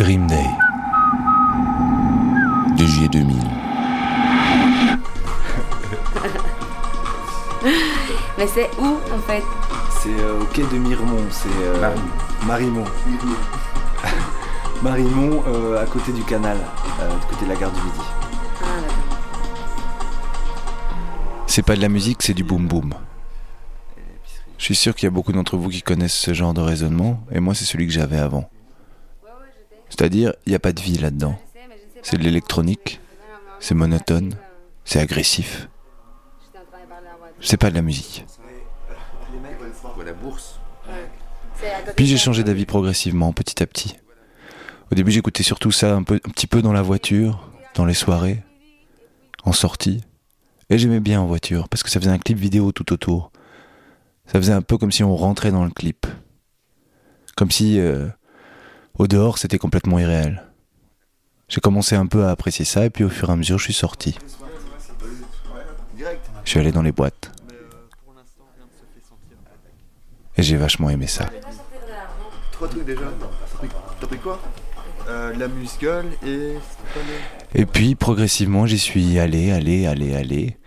Dream Day. De juillet 2000. Mais c'est où en fait? C'est euh, au quai de Miremont, c'est euh, Marimont. Marimont, euh, à côté du canal, euh, du côté de la gare du Midi. Ah d'accord. C'est pas de la musique, c'est du boom boom. Je suis sûr qu'il y a beaucoup d'entre vous qui connaissent ce genre de raisonnement, et moi c'est celui que j'avais avant. C'est-à-dire, il n'y a pas de vie là-dedans. C'est de l'électronique, c'est monotone, c'est agressif. C'est pas de la musique. Puis j'ai changé d'avis progressivement, petit à petit. Au début, j'écoutais surtout ça un, peu, un petit peu dans la voiture, dans les soirées, en sortie. Et j'aimais bien en voiture, parce que ça faisait un clip vidéo tout autour. Ça faisait un peu comme si on rentrait dans le clip. Comme si, euh, au dehors, c'était complètement irréel. J'ai commencé un peu à apprécier ça, et puis au fur et à mesure, je suis sorti. Je suis allé dans les boîtes. Et j'ai vachement aimé ça. Trois trucs déjà. T'as pris, quoi? Euh, La musicale et. Et puis, progressivement, j'y suis allé, allé, allé, allé.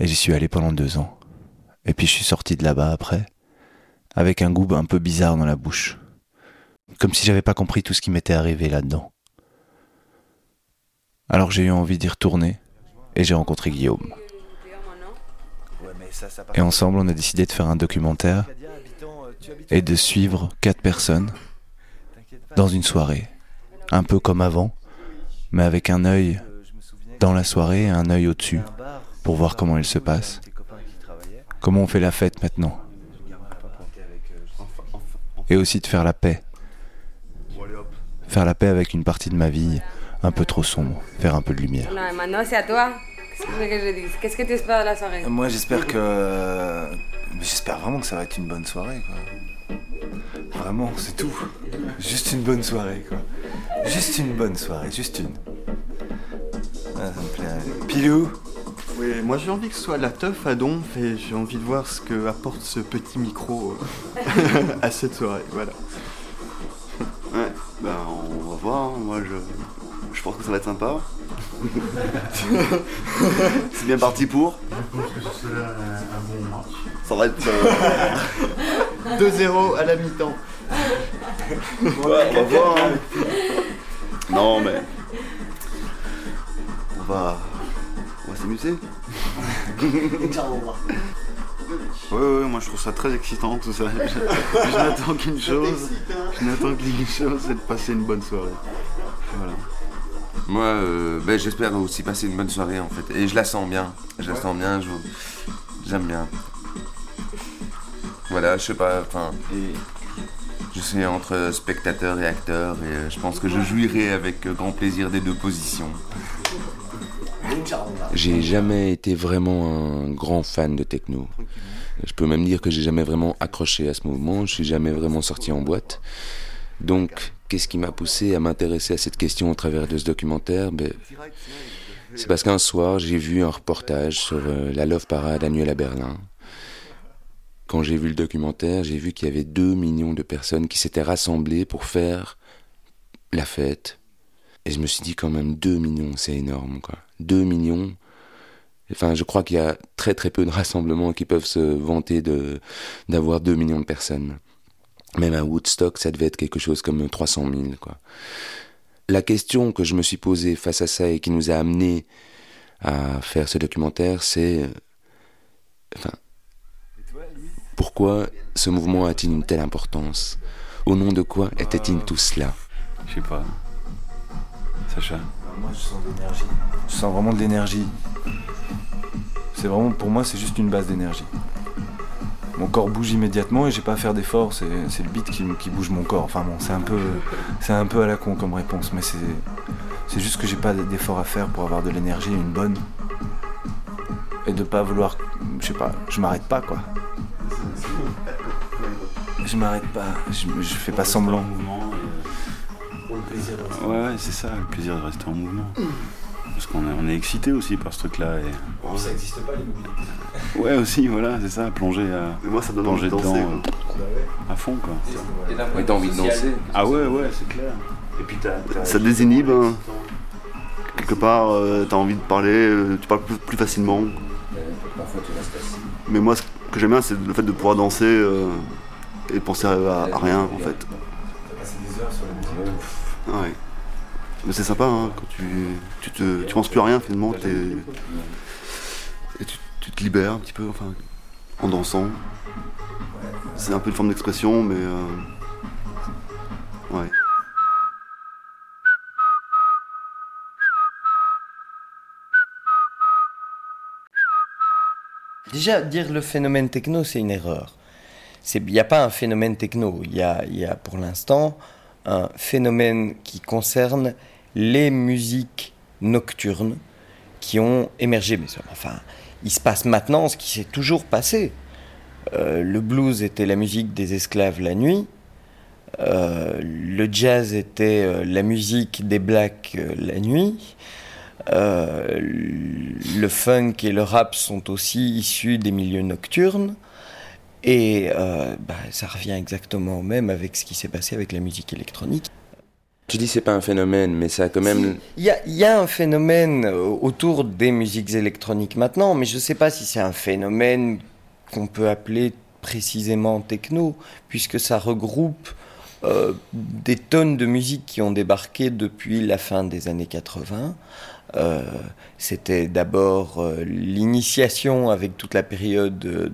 Et j'y suis allé pendant deux ans. Et puis, je suis sorti de là-bas après, avec un goût un peu bizarre dans la bouche. Comme si j'avais pas compris tout ce qui m'était arrivé là-dedans. Alors j'ai eu envie d'y retourner, et j'ai rencontré Guillaume. Et ensemble, on a décidé de faire un documentaire et de suivre quatre personnes dans une soirée. Un peu comme avant, mais avec un œil dans la soirée et un œil au-dessus pour voir comment elle se passe. Comment on fait la fête maintenant? Et aussi de faire la paix. Faire la paix avec une partie de ma vie un peu trop sombre. Faire un peu de lumière. Non, maintenant c'est à toi. Qu'est-ce que tu espères de la soirée? Moi, j'espère que. J'espère vraiment que ça va être une bonne soirée, quoi. Vraiment, c'est tout. Juste une bonne soirée, quoi. Juste une bonne soirée, juste une. Ah, ça me plaît. Pilou? Oui, moi j'ai envie que ce soit la teuf à donf et j'ai envie de voir ce que apporte ce petit micro euh, à cette soirée. Voilà. Ouais, ben on va voir. hein. Moi, je, je pense que ça va être sympa. C'est bien parti pour. Ça va être. euh, 2-0 à la mi-temps. ouais, on va voir. hein. Non, mais. On va. On va s'amuser. Ouais, ouais, moi je trouve ça très excitant tout ça. Je, je n'attends qu'une chose. Je n'attends qu'une chose, c'est de passer une bonne soirée. Voilà. Moi, euh, ben, j'espère aussi passer une bonne soirée en fait. Et je la sens bien. Je la sens bien. je- J'aime bien. Voilà, je sais pas. Enfin, je suis entre spectateur et acteur et euh, je pense que je jouirai avec euh, grand plaisir des deux positions. J'ai jamais été vraiment un grand fan de techno. Je peux même dire que j'ai jamais vraiment accroché à ce mouvement. Je suis jamais vraiment sorti en boîte. Donc, qu'est-ce qui m'a poussé à m'intéresser à cette question au travers de ce documentaire? Ben, C'est parce qu'un soir, j'ai vu un reportage sur euh, la Love Parade annuelle à Berlin. Quand j'ai vu le documentaire, j'ai vu qu'il y avait 2 millions de personnes qui s'étaient rassemblées pour faire la fête. Et je me suis dit quand même 2 millions, c'est énorme quoi. 2 millions. Enfin, je crois qu'il y a très très peu de rassemblements qui peuvent se vanter d'avoir 2 millions de personnes. Même à Woodstock, ça devait être quelque chose comme 300 000 quoi. La question que je me suis posée face à ça et qui nous a amené à faire ce documentaire, c'est enfin pourquoi ce mouvement a-t-il une telle importance? Au nom de quoi était-il tout cela? Je sais pas. Sacha Moi, je sens de l'énergie. Je sens vraiment de l'énergie. C'est vraiment, pour moi, c'est juste une base d'énergie. Mon corps bouge immédiatement et j'ai pas à faire d'effort. C'est, le beat qui bouge mon corps. Enfin bon, c'est un peu, c'est un peu à la con comme réponse, mais c'est, c'est juste que j'ai pas d'effort à faire pour avoir de l'énergie, une bonne, et de pas vouloir, je sais pas, je m'arrête pas quoi. Je m'arrête pas. Je, je fais pas semblant. Ouais, ouais, c'est ça, le plaisir de rester en mouvement. Parce qu'on est, on est excité aussi par ce truc-là. Et... ça existe pas les mouvements. Ouais, aussi, voilà, c'est ça, plonger, à... Mais moi, ça donne plonger envie de danser, dedans euh, à fond, quoi. Et t'as envie de danser Ah ouais, ouais, c'est clair. Et puis t'as, t'as- ça désinhibe. hein. Quelque part, euh, t'as envie de parler, euh, tu parles plus, plus facilement. Parfois tu restes assis. Mais moi, ce que j'aime bien, c'est le fait de pouvoir danser euh, et de penser à, à rien, en fait. Ouais. Mais c'est sympa, hein, quand tu, tu, te, tu penses plus à rien, finalement, et tu, tu te libères un petit peu, enfin, en dansant. C'est un peu une forme d'expression, mais... euh, ouais. Déjà, dire le phénomène techno, c'est une erreur. Il n'y a pas un phénomène techno. Il y a, y a pour l'instant un phénomène qui concerne les musiques nocturnes qui ont émergé. Mais enfin, il se passe maintenant ce qui s'est toujours passé. Euh, le blues était la musique des esclaves la nuit. Euh, le jazz était euh, la musique des blacks la nuit. Le funk et le rap sont aussi issus des milieux nocturnes. Et bah, ça revient exactement au même avec ce qui s'est passé avec la musique électronique. Tu dis c'est pas un phénomène, mais ça a quand même. Il y a, un phénomène euh, autour des musiques électroniques maintenant, mais je ne sais pas si c'est un phénomène qu'on peut appeler précisément techno, puisque ça regroupe euh, des tonnes de musiques qui ont débarqué depuis la fin des années 80. Euh, C'était d'abord euh, l'initiation avec toute la période de,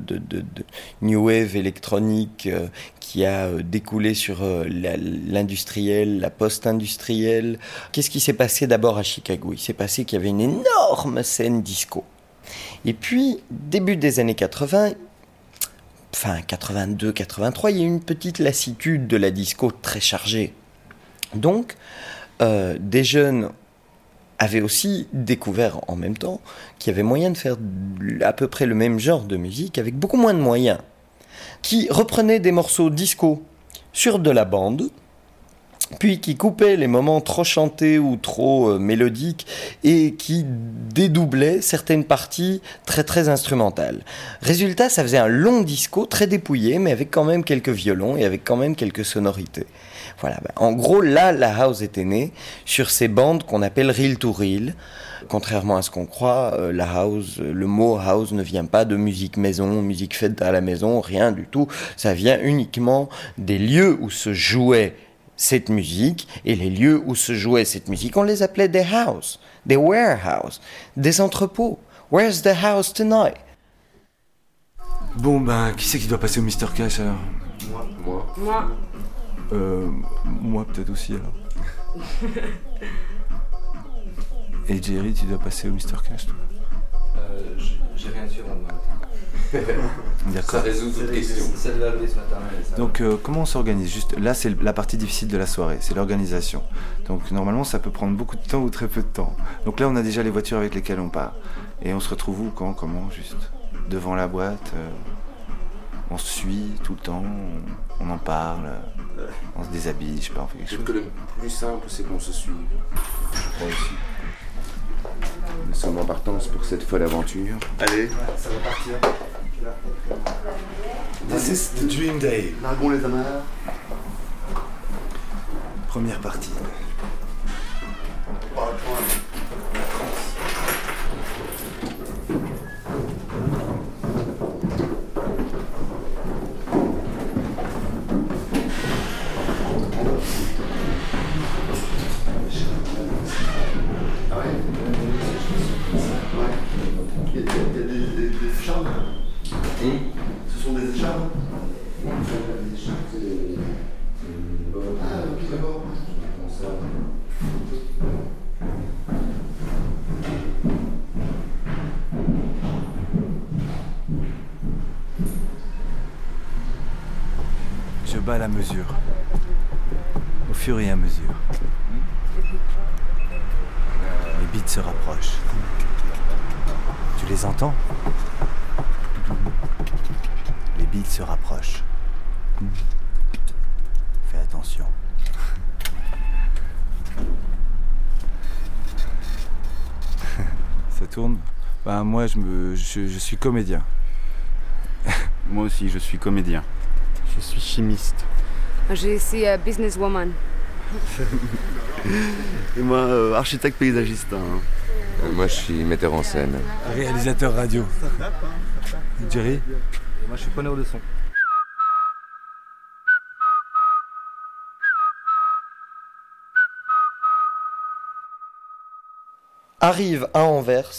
New Wave électronique euh, qui a découlé sur euh, la- l'industriel, la post-industrielle. Qu'est-ce qui s'est passé d'abord à Chicago? Il s'est passé qu'il y avait une énorme scène disco. Et puis, début des années 80, enfin 82, 83, il y a eu une petite lassitude de la disco très chargée. Donc, des jeunes avaient aussi découvert en même temps qu'il y avait moyen de faire à peu près le même genre de musique avec beaucoup moins de moyens, qui reprenaient des morceaux disco sur de la bande, puis qui coupaient les moments trop chantés ou trop euh, mélodiques et qui dédoublaient certaines parties très très instrumentales. Résultat, ça faisait un long disco très dépouillé, mais avec quand même quelques violons et avec quand même quelques sonorités. Voilà. ben, en gros, là, la house était née sur ces bandes qu'on appelle reel to reel. Contrairement à ce qu'on croit, euh, la house, euh, le mot house ne vient pas de musique maison, musique faite à la maison, rien du tout. Ça vient uniquement des lieux où se jouait cette musique et les lieux où se jouait cette musique, on les appelait des houses, des warehouses, des entrepôts. Where's the house tonight? Bon, ben, qui c'est qui doit passer au Mister Cash alors? Moi. Moi, Euh. Moi, peut-être aussi alors. Et Jerry, tu dois passer au Mister Cash, toi? J'ai rien sur moi. Ça D'accord. résout toute question. Ce matin. Donc, euh, comment on s'organise? Juste là, c'est la partie difficile de la soirée, c'est l'organisation. Donc, normalement, ça peut prendre beaucoup de temps ou très peu de temps. Donc là, on a déjà les voitures avec lesquelles on part. Et on se retrouve où, quand, comment, juste? Devant la boîte euh, On se suit tout le temps On, on en parle euh, On se déshabille, je sais pas, on fait quelque Je chose. trouve que le plus simple, c'est qu'on se suive. Je crois aussi. Nous sommes en partance pour cette folle aventure. Allez, This is the dream day. largons les amarres. Première partie. Bats la mesure. Au fur et à mesure. Les beats se rapprochent. Tu les entends? Les beats se rapprochent. Fais attention. Ça tourne? Bah moi je me je suis comédien. Moi aussi, je suis comédien. Je suis chimiste. je suis euh, businesswoman. Et moi, euh, architecte paysagiste. hein. Euh, Moi, je suis metteur en scène. Réalisateur radio. Jerry Moi, je suis preneur de son. Arrive à Anvers,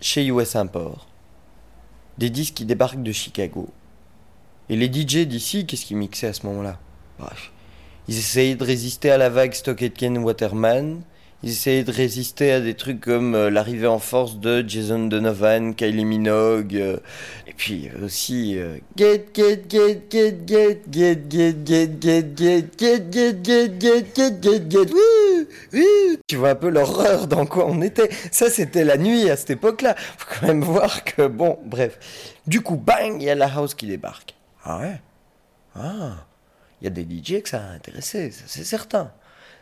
chez US Import, des disques qui débarquent de Chicago. Et les DJ d'ici, qu'est-ce qu'ils mixaient à ce moment-là Bref. Ils essayaient de résister à la vague Stock Aitken Waterman. Ils essayaient de résister à des trucs comme euh, l'arrivée en force de Jason Donovan, Kylie Minogue, euh, et puis aussi euh, Get Get Get Get Get Get Get Get Get Get Get Get Get Get Get Get Get Wouh Wouh Tu vois un peu l'horreur dans quoi on était. Ça c'était la nuit à cette époque-là. Faut quand même voir que bon, bref. Du coup, bang, il y a la house qui débarque. Ah ouais? Ah. Il y a des DJ que ça a intéressé, ça c'est certain.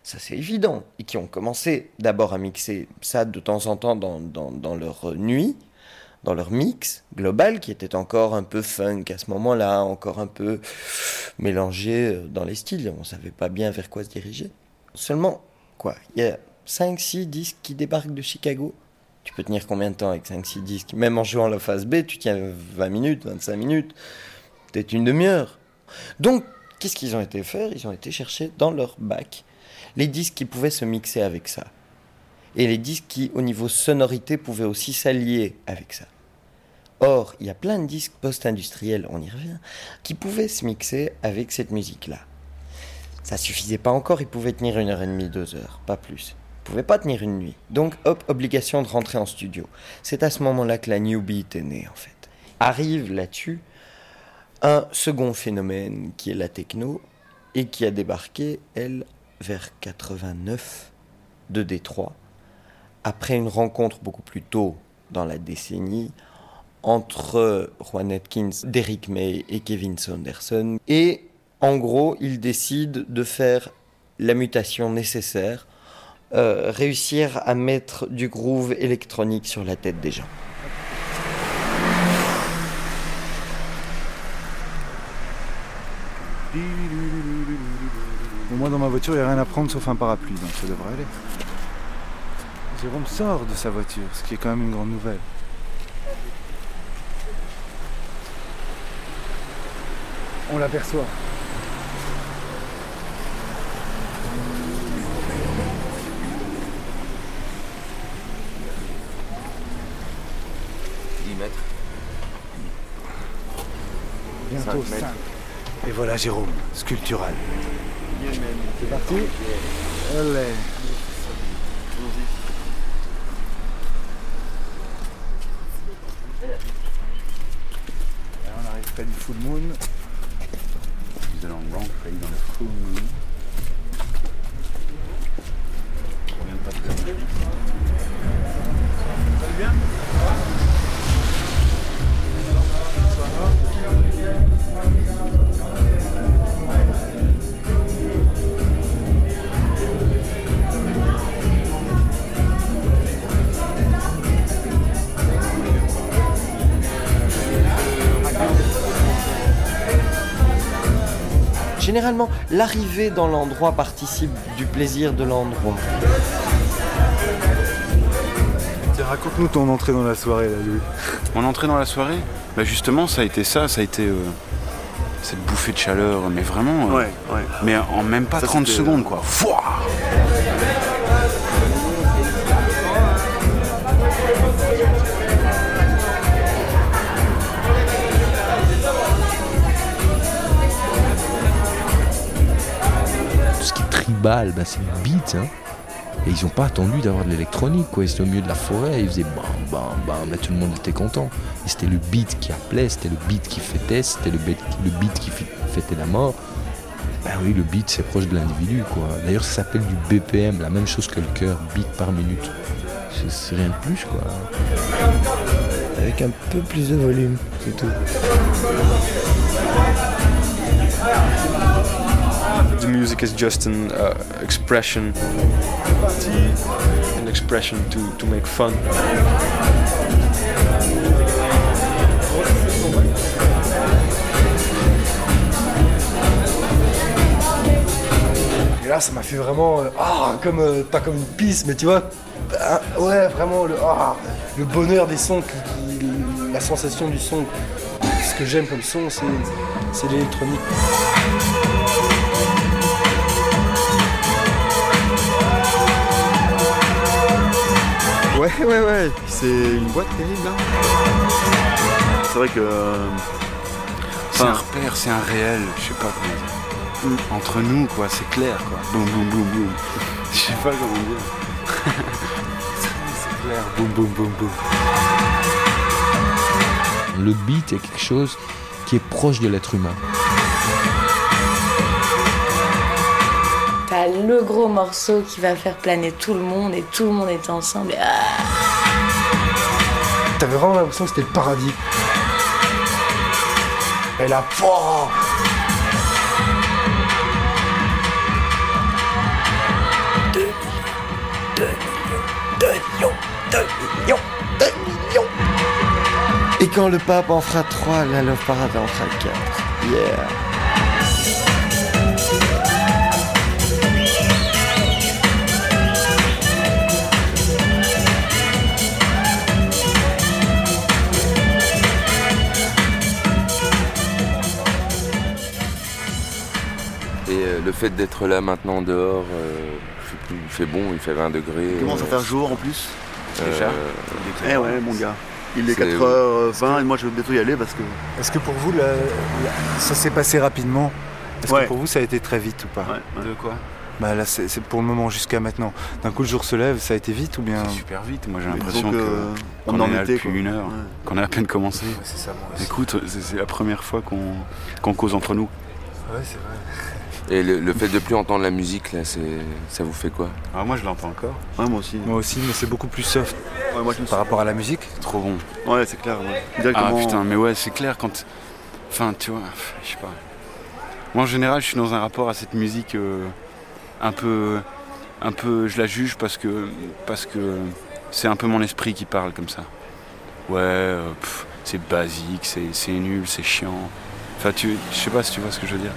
Ça c'est évident. Et qui ont commencé d'abord à mixer ça de temps en temps dans, dans, dans leur nuit, dans leur mix global, qui était encore un peu funk à ce moment-là, encore un peu mélangé euh, dans les styles. On savait pas bien vers quoi se diriger. Seulement, quoi, il y a 5-6 disques qui débarquent de Chicago. Tu peux tenir combien de temps avec 5-6 disques? Même en jouant la phase B, tu tiens 20 minutes, 25 minutes, une demi-heure. Donc, qu'est-ce qu'ils ont été faire? Ils ont été chercher dans leur bac les disques qui pouvaient se mixer avec ça. Et les disques qui, au niveau sonorité, pouvaient aussi s'allier avec ça. Or, il y a plein de disques post-industriels, on y revient, qui pouvaient se mixer avec cette musique-là. Ça suffisait pas encore, ils pouvaient tenir une heure et demie, deux heures, pas plus. Ils pouvaient pas tenir une nuit. Donc, hop, obligation de rentrer en studio. C'est à ce moment-là que la New Beat est née, en fait. Arrive là-dessus un second phénomène qui est la techno et qui a débarqué, elle, vers 89 de Détroit, après une rencontre beaucoup plus tôt dans la décennie entre Juan Atkins, Derrick May et Kevin Saunderson. Et en gros, ils décident de faire la mutation nécessaire, euh, réussir à mettre du groove électronique sur la tête des gens. Bon, moi dans ma voiture, il n'y a rien à prendre sauf un parapluie, donc ça devrait aller. Jérôme sort de sa voiture, ce qui est quand même une grande nouvelle. On l'aperçoit. Bientôt 5 mètres. 5. Et voilà Jérôme, sculptural. C'est parti Allez. On arrive près du full moon. Nous allons rentrer dans le full moon. Généralement, l'arrivée dans l'endroit participe du plaisir de l'endroit. Tiens, raconte-nous ton entrée dans la soirée là, Louis. Mon entrée dans la soirée Bah justement, ça a été ça, ça a été euh, cette bouffée de chaleur, mais vraiment. euh, Ouais, ouais. Mais en même pas Ça, 30 c'était- secondes, quoi. Fouah Ben, c'est le beat. Hein. Et ils n'ont pas attendu d'avoir de l'électronique. Quoi. Ils étaient au milieu de la forêt, ils faisaient bam, bam, bam, et tout le monde était content. Et c'était le beat qui appelait, c'était le beat qui fêtait, c'était le beat, le beat qui fê- fêtait la mort. Ben oui, le beat, c'est proche de l'individu. quoi. D'ailleurs, ça s'appelle du BPM, la même chose que le cœur, beat par minute. C'est rien de plus, quoi. Avec un peu plus de volume, c'est tout. The music is just an uh, expression, an expression to, to make fun. Et là, ça m'a fait vraiment. euh, ah, comme. euh, pas comme une piste, mais tu vois. ah, ouais, vraiment le, ah, le bonheur des sons, la sensation du son. Ce que j'aime comme son, c'est l'électronique. Ouais, ouais, ouais, c'est une boîte terrible hein. C'est vrai que. euh, C'est un repère, c'est un réel, je sais pas comment dire. Entre nous, quoi, c'est clair, quoi. Boum, boum, boum, boum. Je sais pas comment dire. c'est clair, boum, boum, boum, boum. Le beat est quelque chose qui est proche de l'être humain. Le gros morceau qui va faire planer tout le monde et tout le monde est ensemble. Et, ah, T'avais vraiment l'impression que c'était le paradis. Et là, pouah Et quand le pape en fera 3, la Love Parade en fera 4. Yeah. Fait d'être là maintenant dehors, euh, il fait bon, il fait 20 degrés. Il commence à euh, faire jour en plus. euh, Eh ouais, mon gars. Il est C'est- 4h20 et moi je vais bientôt y aller parce que. Est-ce que pour vous, la- la- ça s'est passé rapidement? Est-ce Ouais. que pour vous, ça a été très vite ou pas? De quoi? Bah là, c'est pour le moment jusqu'à maintenant. D'un coup, le jour se lève, ça a été vite ou bien super vite, moi j'ai l'impression que, on en est là était, depuis quoi. une heure, Ouais. qu'on a à peine commencé. c'est ça, moi aussi. Écoute, c'est c'est la première fois qu'on qu'on cause entre nous. Ouais, c'est vrai. Et le, le fait de plus entendre la musique, là, c'est, ça vous fait quoi? Ah, moi je l'entends encore. Ouais, moi aussi. Moi aussi, mais c'est beaucoup plus soft. Ouais, moi, je me Par rapport à la musique Trop bon. Ouais, c'est clair. ouais. Ah putain, mais ouais, c'est clair quand. Enfin, tu vois, je sais pas. Moi en général, je suis dans un rapport à cette musique euh, un peu. Un peu. Je la juge parce que. Parce que c'est un peu mon esprit qui parle comme ça. Ouais, euh, c'est basique, c'est c'est nul, c'est chiant. Enfin, tu, je sais pas si tu vois ce que je veux dire.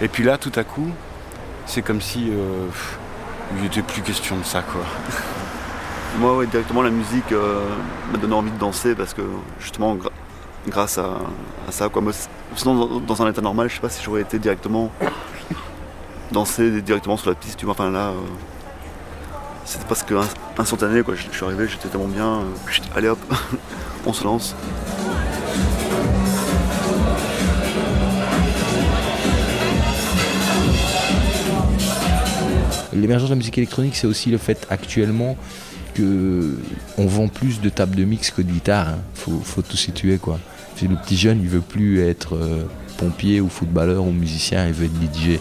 Et puis là, tout à coup, c'est comme si. euh, il n'était plus question de ça, quoi. Moi, ouais, directement, la musique euh, m'a donné envie de danser parce que justement, grâce à, ça, quoi. Sinon, dans, un état normal, je sais pas si j'aurais été directement danser directement sur la piste, tu vois. Enfin là, euh, c'était presque ins- instantané, quoi. Je, je suis arrivé, j'étais tellement bien. euh, allez hop, on se lance. L'émergence de la musique électronique, c'est aussi le fait actuellement que on vend plus de tables de mix que de guitare. hein. Faut, faut tout situer quoi. Le petit jeune, il veut plus être euh, pompier ou footballeur ou musicien, il veut être DJ.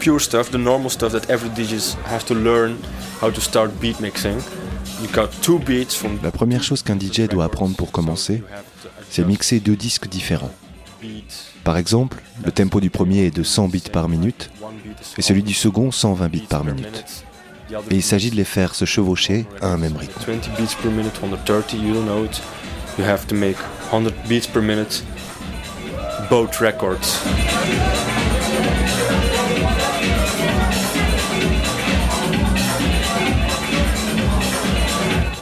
Pure stuff, the normal stuff that every DJs have to learn how to start beat mixing. You got two beats from La première chose qu'un DJ doit apprendre pour commencer, c'est mixer deux disques différents. Par exemple, le tempo du premier est de 100 bits par minute et celui du second 120 bits par minute. Et il s'agit de les faire se chevaucher à un même rythme. 20 beats per minute, 130, you don't know it. You have to make 100 beats per minute, both records.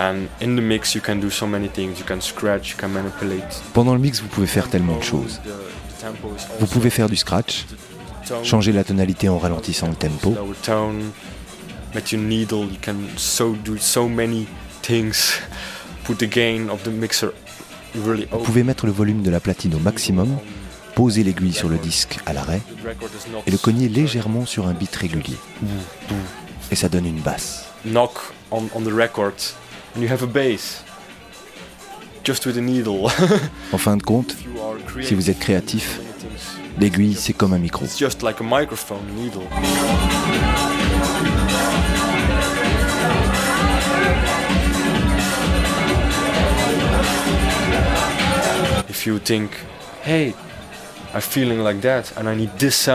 And in the mix, you can do so many things. You can scratch, you can manipulate. Pendant le mix, vous pouvez faire tellement de choses. Vous pouvez faire du scratch, changer la tonalité en ralentissant le tempo, vous pouvez mettre le volume de la platine au maximum, poser l'aiguille sur le disque à l'arrêt et le cogner légèrement sur un beat régulier. Et ça donne une basse. knock on, on the record and you have a bass. Just with a needle. En fin de compte, si vous êtes créatif, l'aiguille c'est comme un micro.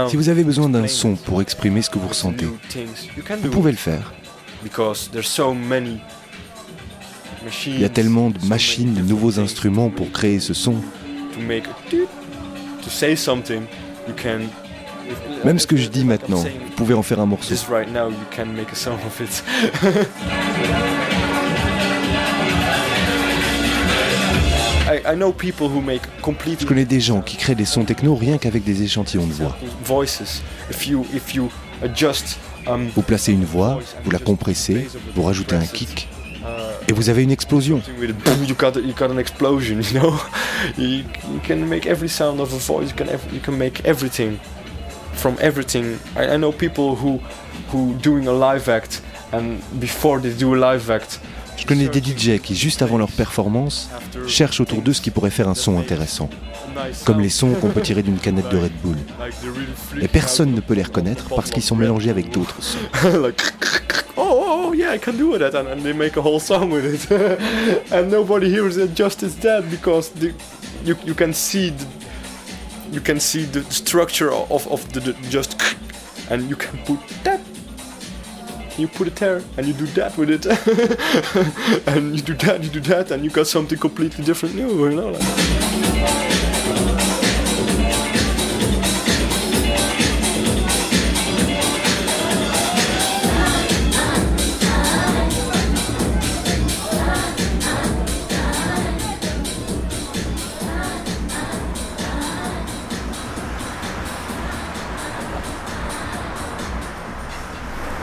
Si vous avez besoin d'un son pour exprimer ce que vous ressentez, vous pouvez le faire. Il y a tellement de machines, de nouveaux instruments pour créer ce son to make to say something, you can. Même ce que je dis maintenant, vous pouvez en faire un morceau. Just right now, you can make a song of it. I, I know people who make complete Je connais des gens qui créent des sons techno rien qu'avec des échantillons de voix. um, Vous placez une voix, vous la compressez, vous rajoutez un kick, et vous avez une explosion. with it, boom, you got you got an explosion. You know, you, you can make every sound of a voice. You can you can make everything from everything. I, I know people who who doing a live act and before they do a live act. Je connais des DJ qui, juste avant leur performance, cherchent autour d'eux ce qui pourrait faire un son intéressant, comme les sons qu'on peut tirer d'une canette de Red Bull. Et personne ne peut les reconnaître parce qu'ils sont mélangés avec d'autres sons. like, oh, oh, oh, yeah, I can do that, and, and they make a whole song with it, and nobody hears it just as that because the, you you can see the, you can see the structure of of the, the just, and you can put that. You put it there, and you do that with it, and you do that, you do that, and you got something completely different new, you know. Like.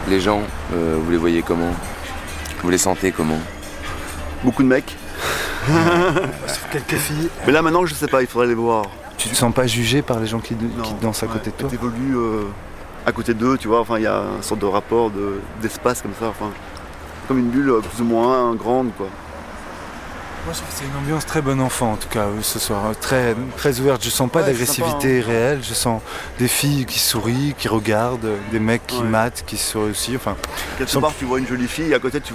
Les gens, euh, vous les voyez comment? Vous les sentez comment? Beaucoup de mecs. Quelques filles. Mais là maintenant je sais pas, il faudrait les voir. Tu te sens pas jugé par les gens qui, qui dansent à côté de toi? T'évolues euh, à côté d'eux, tu vois, enfin il y a une sorte de rapport de- d'espace comme ça, enfin comme une bulle euh, plus ou moins grande quoi. Moi je trouve que c'est une ambiance très bon enfant en tout cas euh, ce soir, euh, très, très ouverte. Je sens pas Ouais, d'agressivité réelle, je sens des filles qui sourient, qui regardent, euh, des mecs qui matent, qui sourient aussi. Enfin, Quelque sens- part tu vois une jolie fille et à côté tu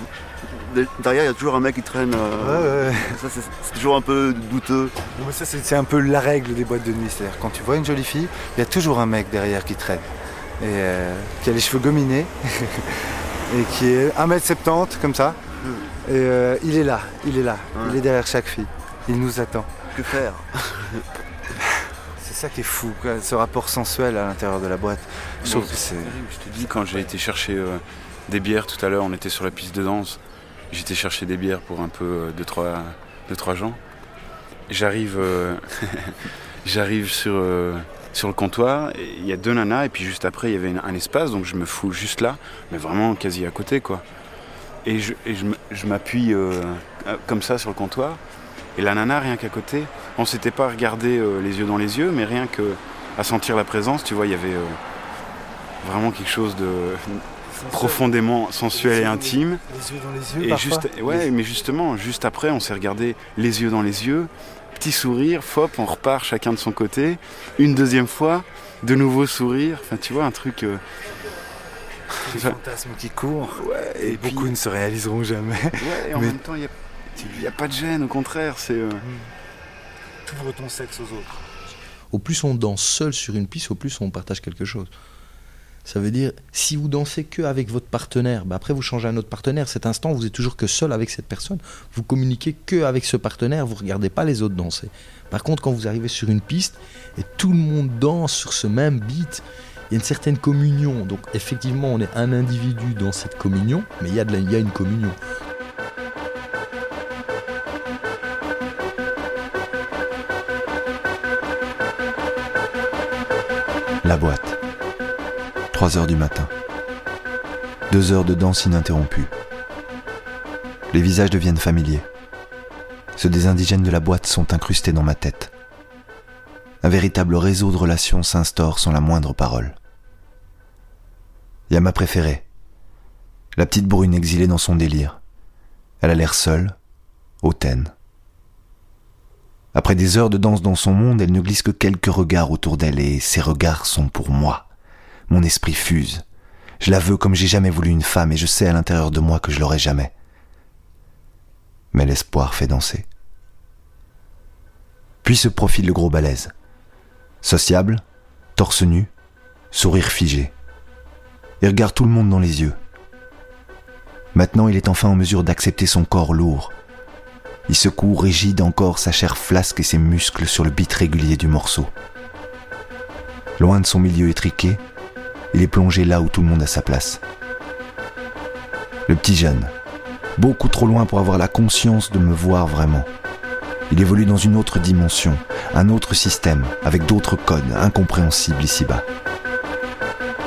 derrière il y a toujours un mec qui traîne. euh, Ouais. Ça c'est toujours un peu douteux. Mais ça, c'est un peu la règle des boîtes de nuit. C'est-à-dire, quand tu vois une jolie fille, il y a toujours un mec derrière qui traîne. Et euh, qui a les cheveux gominés. et qui est 1m70, comme ça. Et euh, il est là, il est là. Il est derrière chaque fille. Il nous attend. Que faire C'est ça qui est fou, quoi, ce rapport sensuel à l'intérieur de la boîte. Je trouve Bon, que c'est. Je te dis, quand j'ai été chercher euh, des bières tout à l'heure, on était sur la piste de danse. J'étais chercher des bières pour un peu euh, deux, trois, deux, trois gens. J'arrive, euh, j'arrive sur, sur le comptoir, il y a deux nanas, et puis juste après, il y avait une- un espace, donc je me fous juste là, mais vraiment quasi à côté, quoi. Et je, et je m'appuie euh, comme ça sur le comptoir, et la nana, rien qu'à côté, on s'était pas regardé euh, les yeux dans les yeux, mais rien que à sentir la présence, tu vois, il y avait euh, vraiment quelque chose de profondément sensuel et intime. Les yeux dans les yeux, Et parfois. juste, ouais, mais justement, juste après, on s'est regardé les yeux dans les yeux, petit sourire, fop, on repart chacun de son côté, une deuxième fois, de nouveau sourire, enfin tu vois, un truc. Des fantasmes qui courent. Ouais, et beaucoup ne se réaliseront jamais. Ouais, et en Mais même temps, il n'y a, pas de gêne, au contraire, c'est. euh, T'ouvres ton sexe aux autres. Au plus on danse seul sur une piste, au plus on partage quelque chose. Ça veut dire, si vous dansez que avec votre partenaire, bah après vous changez un autre partenaire. Cet instant, vous êtes toujours que seul avec cette personne. Vous communiquez que avec ce partenaire. Vous regardez pas les autres danser. Par contre, quand vous arrivez sur une piste et tout le monde danse sur ce même beat, il y a une certaine communion. Donc effectivement, on est un individu dans cette communion, mais il y a, une communion. La boîte. 3 heures du matin. Deux heures de danse ininterrompue. Les visages deviennent familiers. Ceux des indigènes de la boîte sont incrustés dans ma tête. Un véritable réseau de relations s'instaure sans la moindre parole. Ma préférée. La petite brune exilée dans son délire. Elle a l'air seule, hautaine. Après des heures de danse dans son monde, elle ne glisse que quelques regards autour d'elle et ces regards sont pour moi. Mon esprit fuse. Je la veux comme j'ai jamais voulu une femme et je sais à l'intérieur de moi que je l'aurai jamais. Mais l'espoir fait danser. Puis se profile le gros balèze. Sociable, torse nu, sourire figé. Il regarde tout le monde dans les yeux. Maintenant, il est enfin en mesure d'accepter son corps lourd, il secoue rigide encore sa chair flasque et ses muscles sur le beat régulier du morceau. Loin de son milieu étriqué, il est plongé là où tout le monde a sa place. Le petit jeune, beaucoup trop loin pour avoir la conscience de me voir vraiment. Il évolue dans une autre dimension, un autre système, avec d'autres codes incompréhensibles ici-bas.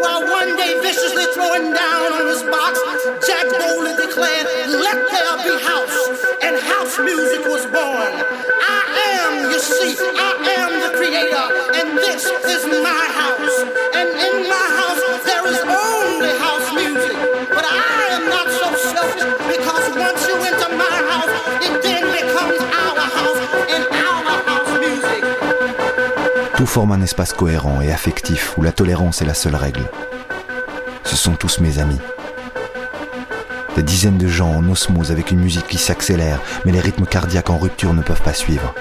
While one day viciously throwing down on his box, Jack boldly declared, Let there be house. And house music was born. I am, you see, I am the creator, and this is my house. And in my house there is only house music. But I am not so selfish because once you enter my house, it then becomes forme un espace cohérent et affectif où la tolérance est la seule règle. Ce sont tous mes amis. Des dizaines de gens en osmose avec une musique qui s'accélère, mais les rythmes cardiaques en rupture ne peuvent pas suivre.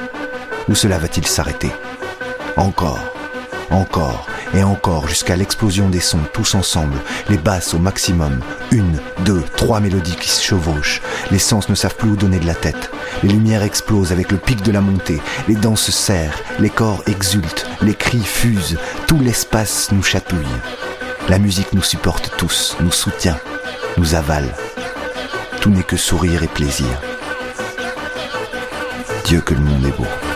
Où cela va-t-il s'arrêter? Encore, encore et encore jusqu'à l'explosion des sons tous ensemble, les basses au maximum, une, deux, trois mélodies qui se chevauchent, les sens ne savent plus où donner de la tête, les lumières explosent avec le pic de la montée, les dents se serrent, les corps exultent, les cris fusent, tout l'espace nous chatouille. La musique nous supporte tous, nous soutient, nous avale. Tout n'est que sourire et plaisir. Dieu que le monde est beau.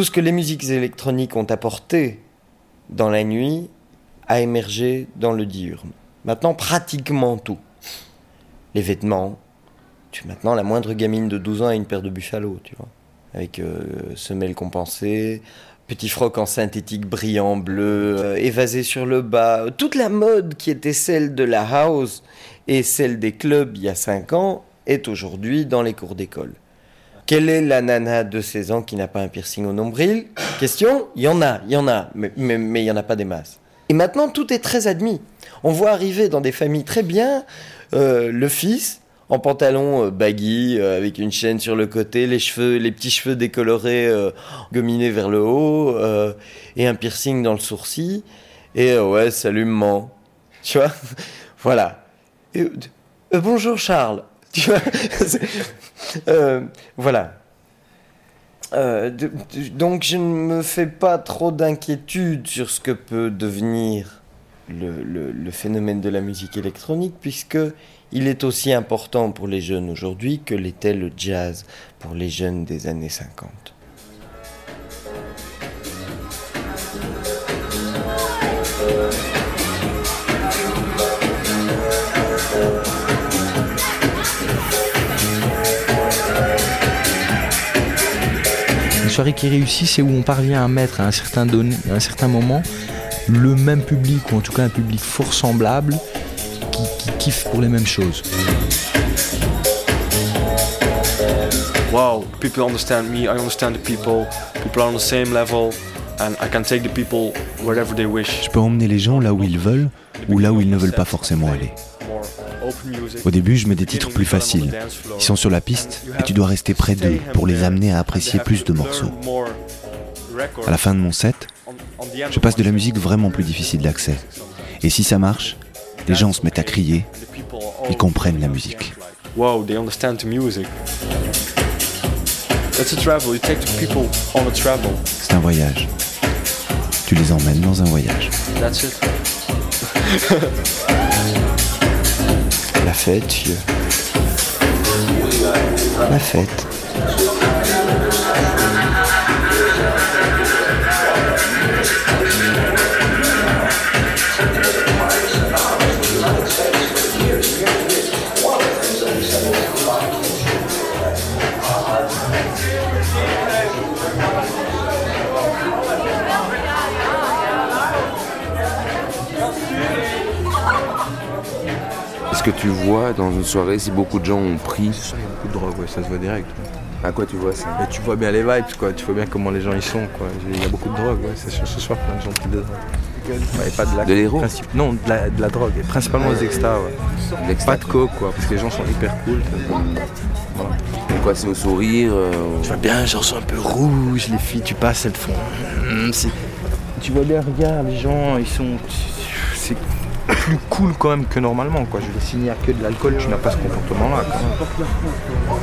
Tout ce que les musiques électroniques ont apporté dans la nuit a émergé dans le diurne. Maintenant, pratiquement tout. Les vêtements. Tu, maintenant, la moindre gamine de 12 ans a une paire de buffalo, tu vois. Avec euh, semelles compensées, petit froc en synthétique brillant bleu, euh, évasé sur le bas. Toute la mode qui était celle de la house et celle des clubs il y a 5 ans est aujourd'hui dans les cours d'école. Quelle est la nana de 16 ans qui n'a pas un piercing au nombril? Question Il y en a, il y en a, mais mais- mais il n'y en a pas des masses. Et maintenant, tout est très admis. On voit arriver dans des familles très bien euh, le fils en pantalon euh, baggy, euh, avec une chaîne sur le côté, les cheveux, les petits cheveux décolorés, euh, gominés vers le haut, et un piercing dans le sourcil. Et ouais, salut maman. Tu vois? Voilà. Bonjour Charles. Euh, Voilà. Euh, donc je ne me fais pas trop d'inquiétude sur ce que peut devenir le, le- le phénomène de la musique électronique, puisque il est aussi important pour les jeunes aujourd'hui que l'était le jazz pour les jeunes des années 50. Une soirée qui réussit, c'est où on parvient à mettre à un certain, donné, à un certain moment le même public, ou en tout cas un public fort semblable, qui, qui kiffe pour les mêmes choses. wow, people understand me, I understand the people, people are on the same level, and I can take the people wherever they wish. Je peux emmener les gens là où ils veulent ou là où ils ne veulent pas forcément aller. Au début, je mets des titres plus faciles. Ils sont sur la piste et tu dois rester près d'eux pour les amener à apprécier plus de morceaux. À la fin de mon set, je passe de la musique vraiment plus difficile d'accès. Et si ça marche, les gens se mettent à crier, ils comprennent la musique. Wow, they understand the music. That's a travel. You take the people on a travel. C'est un voyage. Tu les emmènes dans un voyage. That's it. La fête, vieux. La fête. Dans une soirée si beaucoup de gens ont pris Il y a beaucoup de drogue, ouais, ça se voit direct. À quoi tu vois ça Mais tu vois bien les vibes, quoi. Tu vois bien comment les gens ils sont, quoi. Il y a beaucoup de drogue, ouais. C'est sûr, ce soir plein de gens qui de drogue. Ouais, pas de la De l'héros Non, de la, de la drogue. Et principalement des extas, ouais. Pas de coke, quoi. Parce que les gens sont hyper cool. Voilà. Et quoi, c'est au sourire euh, Tu vois bien, les gens sont un peu rouges, les filles, tu passes, elles te font. C'est- Tu vois bien, regarde, les gens, ils sont. Plus cool quand même que normalement, quoi. Je vais signer à que de l'alcool, tu n'as pas ce comportement-là, quoi.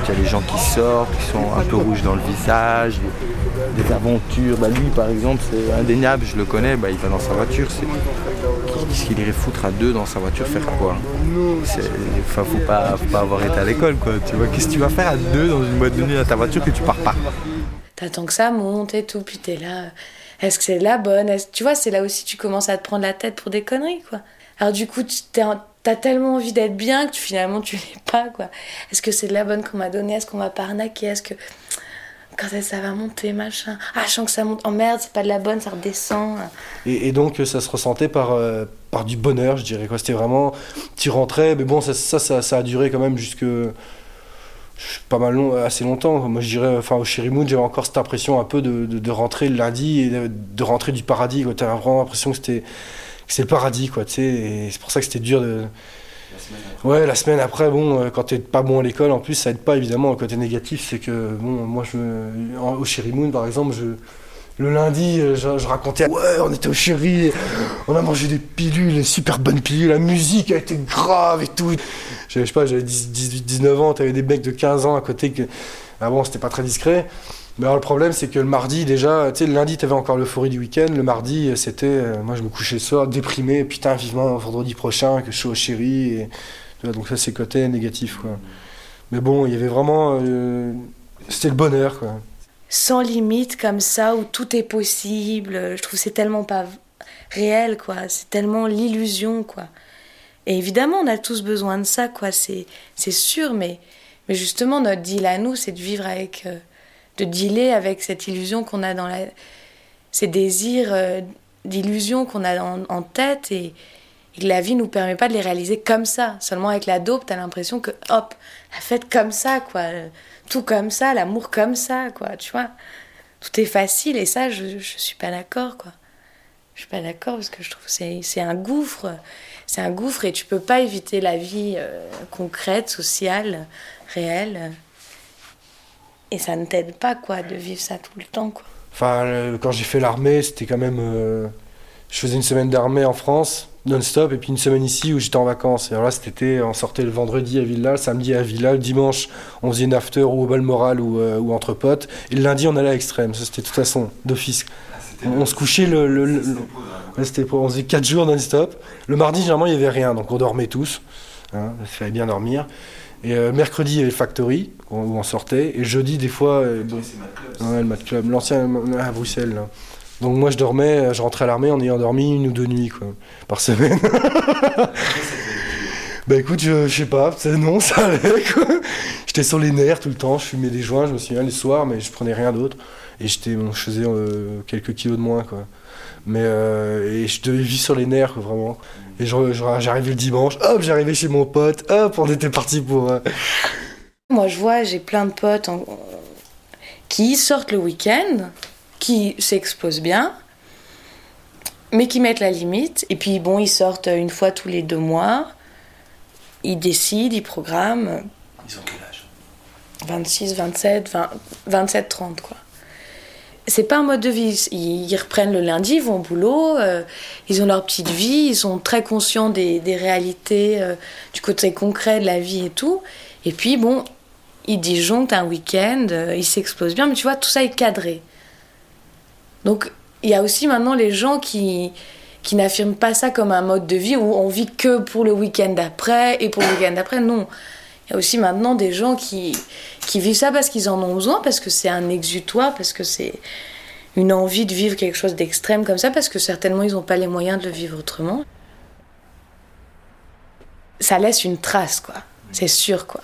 Tu as les gens qui sortent, qui sont un peu rouges dans le visage, des, aventures. Bah, lui, par exemple, c'est indéniable, je le connais, bah, il va dans sa voiture. Qu'est-ce qu'il irait foutre à deux dans sa voiture, faire quoi? Enfin, faut pas, faut pas avoir été à l'école, quoi. Tu vois, qu'est-ce que tu vas faire à deux dans une boîte de nuit dans ta voiture que tu pars pas? T'attends que ça monte et tout, puis t'es là. Est-ce que c'est la bonne? Tu vois, c'est là aussi tu commences à te prendre la tête pour des conneries, quoi. Alors du coup, t'as tellement envie d'être bien que tu, finalement tu l'es pas, quoi. Est-ce que c'est de la bonne qu'on m'a donnée? Est-ce qu'on m'a pas arnaqué Est-ce que quand ça va monter, machin? Ah, je sens que ça monte. Oh merde, c'est pas de la bonne, ça redescend. Et, donc ça se ressentait par, euh, par du bonheur, je dirais. quoi. C'était vraiment, tu rentrais, mais bon, ça, ça, a duré quand même jusque pas mal long, assez longtemps. Moi, je dirais, enfin, au Cherry Moon, j'avais encore cette impression un peu de, de, rentrer le lundi et de, de rentrer du paradis. Tu avais vraiment l'impression que c'était c'était le paradis, quoi. Tu sais, et c'est pour ça que c'était dur de. Ouais, la semaine après, bon, euh, quand t'es pas bon à l'école, en plus, ça aide pas évidemment. Le côté négatif, c'est que, bon, moi, je, en- au Cherry Moon, par exemple, le lundi, euh, je, racontais, ouais, on était au Chéri, on a mangé des pilules, des super bonnes pilules, la musique a été grave et tout. Je sais pas, j'avais 10, 18, 19 ans, t'avais des mecs de 15 ans à côté que, ah bon, c'était pas très discret. Mais alors le problème, c'est que le mardi, déjà, tu sais, le lundi, t'avais encore l'euphorie du week-end. Le mardi, euh, c'était, euh, moi, je me couchais le soir, déprimé, putain, vivement vendredi prochain, que je suis au Chéri. Et, vois, donc ça, c'est côté négatif, quoi. Mais bon, il y avait vraiment, euh, c'était le bonheur, quoi. Sans limite, comme ça, où tout est possible. Je trouve que c'est tellement pas réel, quoi. C'est tellement l'illusion, quoi. Et évidemment, on a tous besoin de ça, quoi. C'est, sûr, mais, mais justement, notre deal à nous, c'est de vivre avec. De dealer avec cette illusion qu'on a dans la. ces désirs euh, d'illusion qu'on a en, tête et, la vie nous permet pas de les réaliser comme ça. Seulement avec la dope, t'as l'impression que, hop, la fête comme ça, quoi. Tout comme ça, l'amour comme ça, quoi. Tu vois Tout est facile et ça, je, je suis pas d'accord, quoi. Je suis pas d'accord parce que je trouve que c'est, c'est un gouffre. C'est un gouffre et tu peux pas éviter la vie euh, concrète, sociale, réelle. Et ça ne t'aide pas, quoi, de vivre ça tout le temps, quoi. Enfin, euh, quand j'ai fait l'armée, c'était quand même. euh, je faisais une semaine d'armée en France, non-stop, et puis une semaine ici où j'étais en vacances. Et alors là, cet été, on sortait le vendredi à Villa, le samedi à Villa, le dimanche, on faisait une after ou au Balmoral ou, euh, ou entre potes. Et le lundi, on allait à Extrême. Ça, c'était de toute façon d'office. On, on se couchait le. le- le- le- Ouais, c'était pour- on faisait 4 jours non-stop. Le mardi, généralement, il n'y avait rien, donc on dormait tous. Hein, il fallait bien dormir. Et euh, mercredi, il y avait le Factory, où on sortait. Et jeudi, des fois. euh, bon, ouais, le Mad Club, l'ancien à Bruxelles. là. Donc moi, je dormais, euh, je rentrais à l'armée en ayant dormi une ou deux nuits, quoi, par semaine. bah écoute, je, je sais pas, non, ça allait, quoi. J'étais sur les nerfs tout le temps, je fumais des joints, je me souviens, les soirs, mais je prenais rien d'autre. Et j'étais, bon, je faisais euh, quelques kilos de moins, quoi. Mais euh, et je devais vivre sur les nerfs, vraiment. Et j'arrivais le dimanche, hop, j'arrivais chez mon pote, hop, on était parti pour. euh, Moi, je vois, j'ai plein de potes en- qui sortent le week-end, qui s'exposent bien, mais qui mettent la limite. Et puis, bon, ils sortent une fois tous les deux mois. Ils décident, ils programment. Ils ont quel âge? 26, 27, 20, 27, 30, quoi. C'est pas un mode de vie. Ils, reprennent le lundi, ils vont au boulot, euh, ils ont leur petite vie, ils sont très conscients des, réalités, euh, du côté concret de la vie et tout. Et puis, bon, ils disjonctent un week-end, euh, ils s'exposent bien, mais tu vois, tout ça est cadré. Donc, il y a aussi maintenant les gens qui, qui n'affirment pas ça comme un mode de vie où on vit que pour le week-end d'après et pour le week-end d'après. Non. Il y a aussi maintenant des gens qui, qui vivent ça parce qu'ils en ont besoin, parce que c'est un exutoire, parce que c'est une envie de vivre quelque chose d'extrême comme ça, parce que certainement ils n'ont pas les moyens de le vivre autrement. Ça laisse une trace, quoi. C'est sûr, quoi.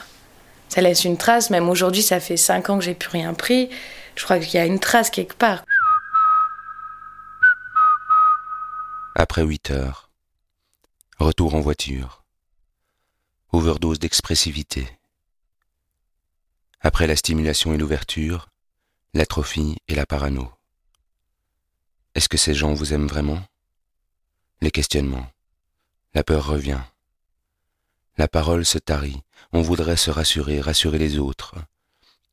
Ça laisse une trace. Même aujourd'hui, ça fait 5 ans que j'ai plus rien pris. Je crois qu'il y a une trace quelque part. Après 8 heures, Retour en voiture. Overdose d'expressivité. Après la stimulation et l'ouverture, l'atrophie et la parano. Est-ce que ces gens vous aiment vraiment? Les questionnements. La peur revient. La parole se tarit. On voudrait se rassurer, rassurer les autres.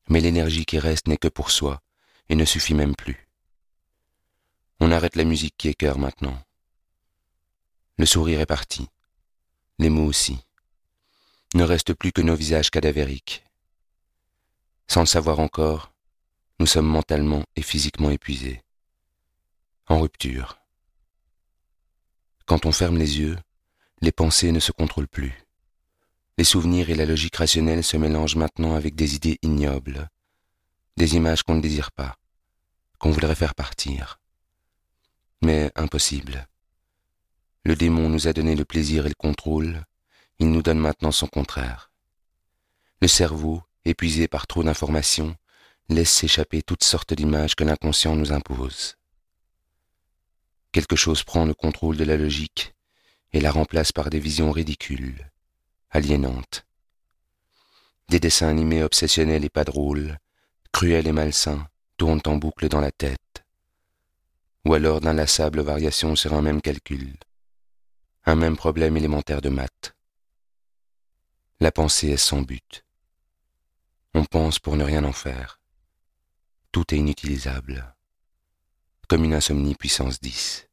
Mais l'énergie qui reste n'est que pour soi et ne suffit même plus. On arrête la musique qui écœure maintenant. Le sourire est parti. Les mots aussi. Ne reste plus que nos visages cadavériques. Sans le savoir encore, nous sommes mentalement et physiquement épuisés. En rupture. Quand on ferme les yeux, les pensées ne se contrôlent plus. Les souvenirs et la logique rationnelle se mélangent maintenant avec des idées ignobles, des images qu'on ne désire pas, qu'on voudrait faire partir. Mais impossible. Le démon nous a donné le plaisir et le contrôle, il nous donne maintenant son contraire. Le cerveau, épuisé par trop d'informations, laisse s'échapper toutes sortes d'images que l'inconscient nous impose. Quelque chose prend le contrôle de la logique et la remplace par des visions ridicules, aliénantes. Des dessins animés obsessionnels et pas drôles, cruels et malsains, tournent en boucle dans la tête, ou alors d'inlassables variations sur un même calcul, un même problème élémentaire de maths. La pensée est sans but. On pense pour ne rien en faire. Tout est inutilisable, comme une insomnie puissance 10.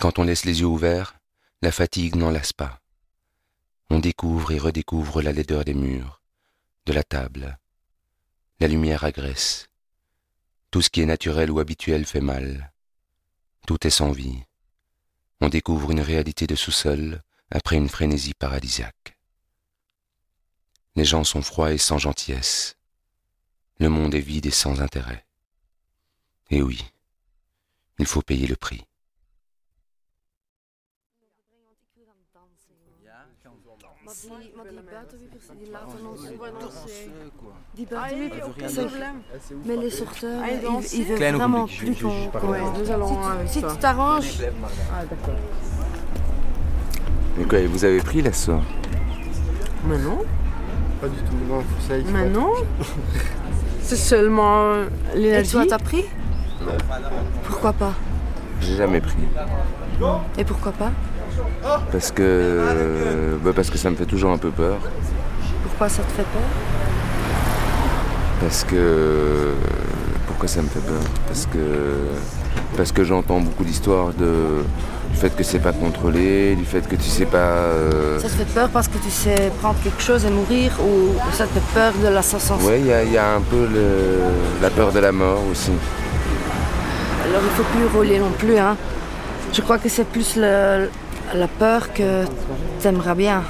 Quand on laisse les yeux ouverts, la fatigue n'en lasse pas. On découvre et redécouvre la laideur des murs, de la table. La lumière agresse. Tout ce qui est naturel ou habituel fait mal. Tout est sans vie. On découvre une réalité de sous-sol après une frénésie paradisiaque. Les gens sont froids et sans gentillesse. Le monde est vide et sans intérêt. Et oui, il faut payer le prix. Maar die, maar die buitenwippers die laten ons Die buitenwippers, zeg, mais les sorteurs, ils veulent vraiment plus qu'on... Si tu- t'arranges... Ah, d'accord. Mais quoi, vous avez pris la soie? Mais non. Pas du tout, non, faut ça. il faut Mais pas non. C'est seulement euh, l'énergie. Et toi, t'as pris Non. Pourquoi pas? J'ai jamais pris. Et pourquoi pas? Parce que. bah, parce que ça me fait toujours un peu peur. Pourquoi ça te fait peur? Parce que. Pourquoi ça me fait peur? Parce que. Parce que j'entends beaucoup d'histoires de. Du fait que c'est pas contrôlé, du fait que tu sais pas. euh, Ça te fait peur parce que tu sais prendre quelque chose et mourir ou ça te fait peur de la sensation Ouais, il y, a- il y a un peu le- la peur de la mort aussi. Alors il faut plus rouler non plus. Hein. Je crois que c'est plus le- la peur que t'aimerais bien.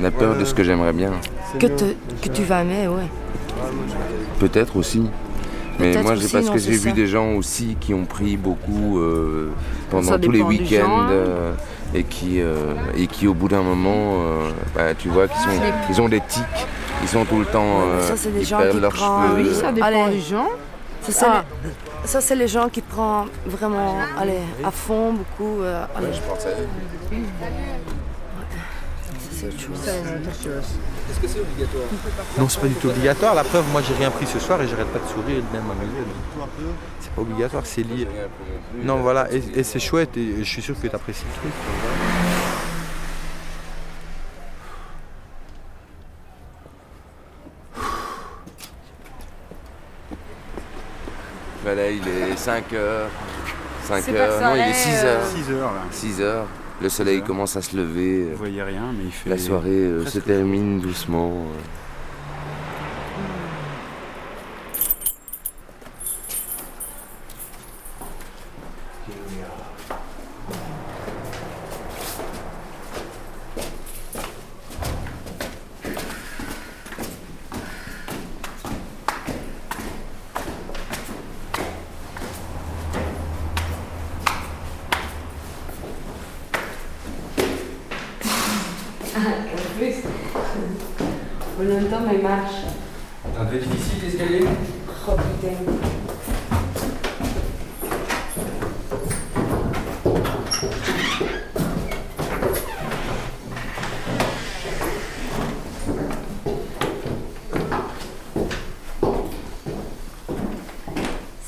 La peur de ce que j'aimerais bien. Que, te- que tu vas aimer, ouais. Peut-être aussi. Mais moi, aussi, parce non, que j'ai vu des gens aussi qui ont pris beaucoup euh, pendant tous les week-ends euh, et qui euh, et qui au bout d'un moment, euh, bah, tu vois, qu'ils sont, ils ont des tics, ils sont tout le temps, euh, ça, c'est des ils gens perdent qui leurs cheveux. Oui, ça dépend Allez. du gens. Ça, c'est Ah. les, ça, c'est les gens qui prennent vraiment allez, à fond beaucoup. euh, allez. Ça, c'est autre chose. Est-ce que c'est obligatoire? Non, c'est pas du tout obligatoire. La preuve, moi, j'ai rien pris ce soir et j'arrête pas de sourire même à milieu. donc C'est pas obligatoire, c'est lié. Non, voilà, et, et c'est chouette et je suis sûr que tu apprécies le truc. Bah là, il est 5 heures. 5 C'est pas heures. Non, il est soleil, 6 euh. heures. 6 heures, là. 6 heures. Le soleil commence à se lever. Vous voyez rien, mais il fait. La soirée euh, se termine doucement.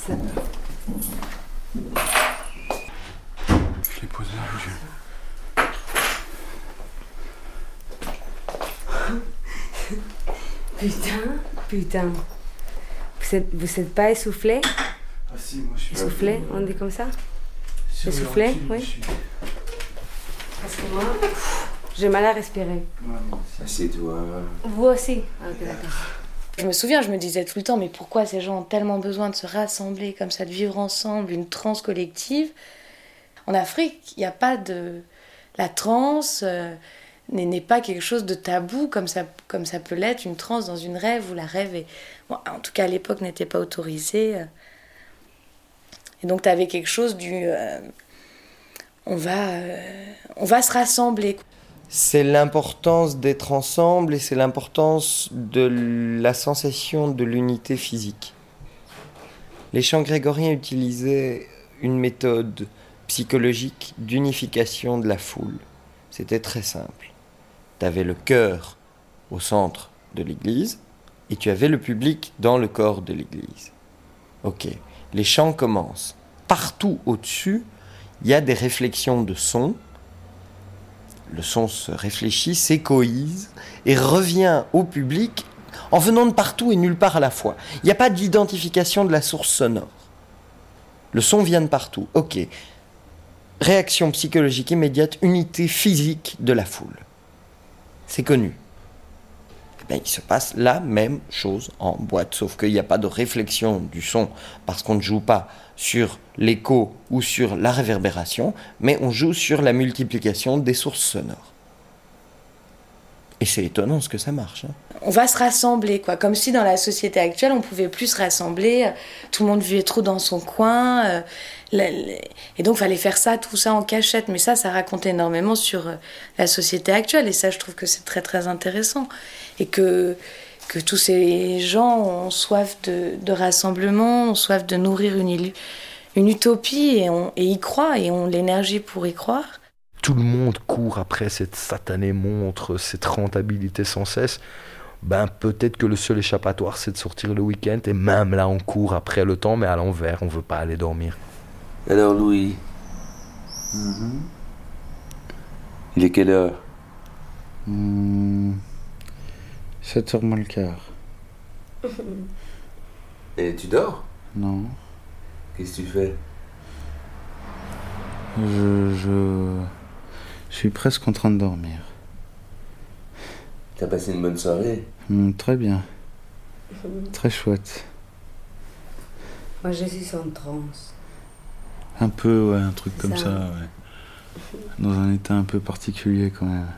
Je les pose là, je... Putain, putain. Vous êtes, vous pas essoufflé? Ah si, moi je suis. Essoufflé, on dit comme ça? Essoufflé, oui. Suis... Parce que moi, j'ai mal à respirer. Ouais, ah, c'est toi. Vous aussi Ah, ok, d'accord. Je me souviens, je me disais tout le temps, mais pourquoi ces gens ont tellement besoin de se rassembler comme ça, de vivre ensemble, une transe collective? En Afrique, il n'y a pas de... La transe euh, n'est pas quelque chose de tabou comme ça, comme ça peut l'être, une transe dans une rêve où la rêve est... en tout cas, à l'époque, n'était pas autorisée. Et donc, tu avais quelque chose du... euh, on, va, euh, on va se rassembler. C'est l'importance d'être ensemble et c'est l'importance de la sensation de l'unité physique. Les chants grégoriens utilisaient une méthode psychologique d'unification de la foule. C'était très simple. Tu avais le cœur au centre de l'église et tu avais le public dans le corps de l'église. Ok, les chants commencent. Partout au-dessus, il y a des réflexions de son le son se réfléchit, s'écoïse et revient au public en venant de partout et nulle part à la fois. Il n'y a pas d'identification de la source sonore. Le son vient de partout. Ok. Réaction psychologique immédiate, unité physique de la foule. C'est connu. Eh ben, il se passe la même chose en boîte, sauf qu'il n'y a pas de réflexion du son parce qu'on ne joue pas sur l'écho ou sur la réverbération, mais on joue sur la multiplication des sources sonores. Et c'est étonnant ce que ça marche. hein. on va se rassembler, quoi. Comme si dans la société actuelle, on pouvait plus se rassembler, tout le monde vivait trop dans son coin, euh, et donc fallait faire ça, tout ça en cachette. Mais ça, ça raconte énormément sur euh, la société actuelle, et ça, je trouve que c'est très très intéressant, et que que tous ces gens ont soif de, de rassemblement, ont soif de nourrir une, une utopie, et, on, et y croient, et ont l'énergie pour y croire. Tout le monde court après cette satanée montre, cette rentabilité sans cesse. Ben peut-être que le seul échappatoire c'est de sortir le week-end et même là on court après le temps mais à l'envers, on veut pas aller dormir. Alors Louis, il est quelle heure? 7h moins le quart. Et tu dors? Non. Qu'est-ce que tu fais? Je, je. Je suis presque en train de dormir. T'as passé une bonne soirée Hmm, très bien. Très chouette. Moi, je suis en transe. Un peu, ouais, un truc comme Ça. ça, ouais. Dans un état un peu particulier quand même.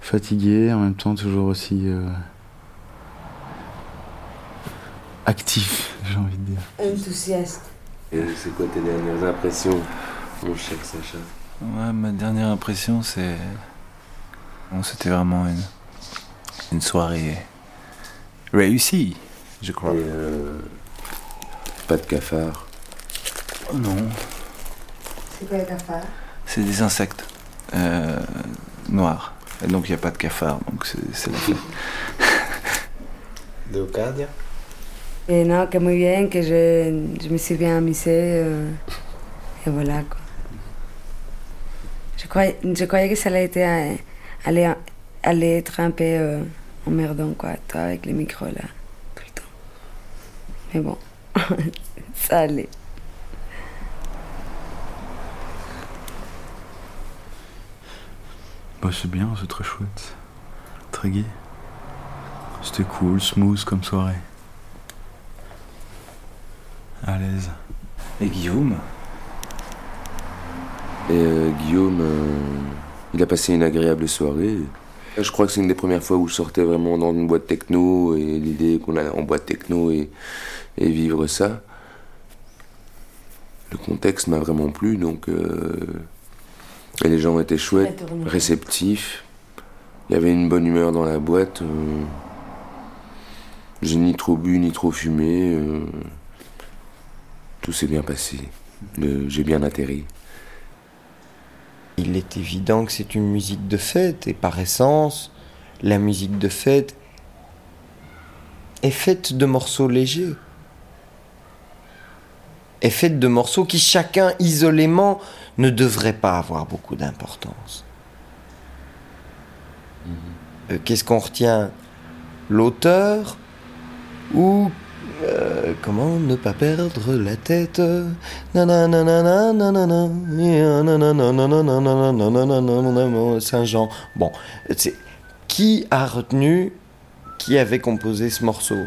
Fatigué, en même temps toujours aussi. euh, actif, j'ai envie de dire. Enthousiaste. Et c'est quoi tes dernières impressions, mon cher Sacha? Ouais, ma dernière impression, c'est. Bon, c'était vraiment une. Une soirée. réussie, je crois. Et euh, pas de cafard. Oh non, C'est quoi le cafard c'est des insectes euh, noirs. Et donc il n'y a pas de cafard, donc c'est la fête. Leocadia Et non, que muy bien, que je, je me suis bien amusée. euh, et voilà, quoi. Je croyais, je croyais que ça allait, être, allait, allait être un peu euh, emmerdant, quoi, toi, avec les micros, là, tout le temps. Mais bon, ça allait. Bah, c'est bien, c'est très chouette. Très gai. C'était cool, smooth comme soirée. À l'aise. Et Guillaume? Et euh, Guillaume, euh, il a passé une agréable soirée. Je crois que c'est une des premières fois où je sortais vraiment dans une boîte techno et l'idée qu'on a en boîte techno et, et vivre ça. Le contexte m'a vraiment plu, donc euh, et les gens étaient chouettes, réceptifs. Il y avait une bonne humeur dans la boîte. J'ai ni trop bu ni trop fumé. tout s'est bien passé. J'ai bien atterri. Il est évident que c'est une musique de fête, et par essence, la musique de fête est faite de morceaux légers. Est faite de morceaux qui chacun isolément ne devrait pas avoir beaucoup d'importance. Euh, Qu'est-ce qu'on retient? L'auteur ou euh, comment ne pas perdre la tête? Saint-Jean. Bon, c'est qui a retenu qui avait composé ce morceau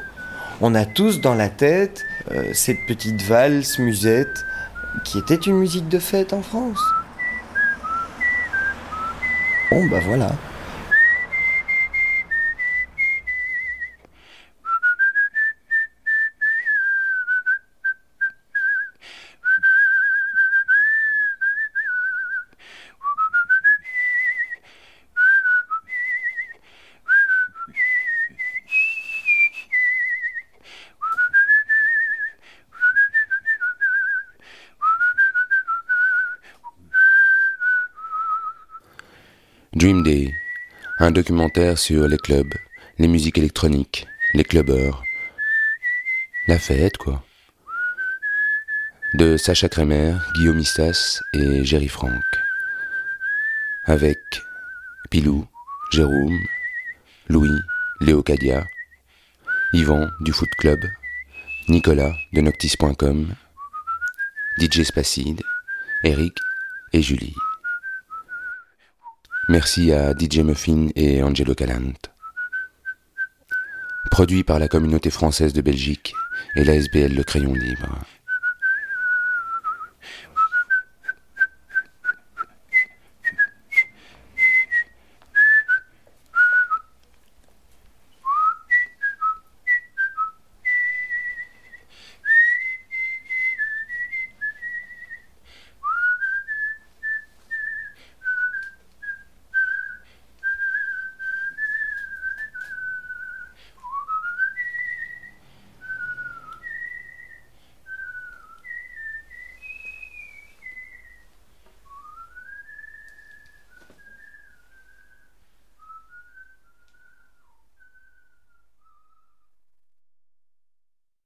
On a tous dans la tête euh, cette petite valse musette qui était une musique de fête en France. Bon, bah voilà. Dream Day, un documentaire sur les clubs, les musiques électroniques, les clubbers. La fête, quoi. De Sacha Kremer, Guillaume Istas et Jerry Frank. Avec Pilou, Jérôme, Louis, Léocadia, Yvan du Foot Club, Nicolas de Noctis.com, DJ Spacide, Eric et Julie. Merci à DJ Muffin et Angelo Calant. Produit par la communauté française de Belgique et l'ASBL Le Crayon Libre.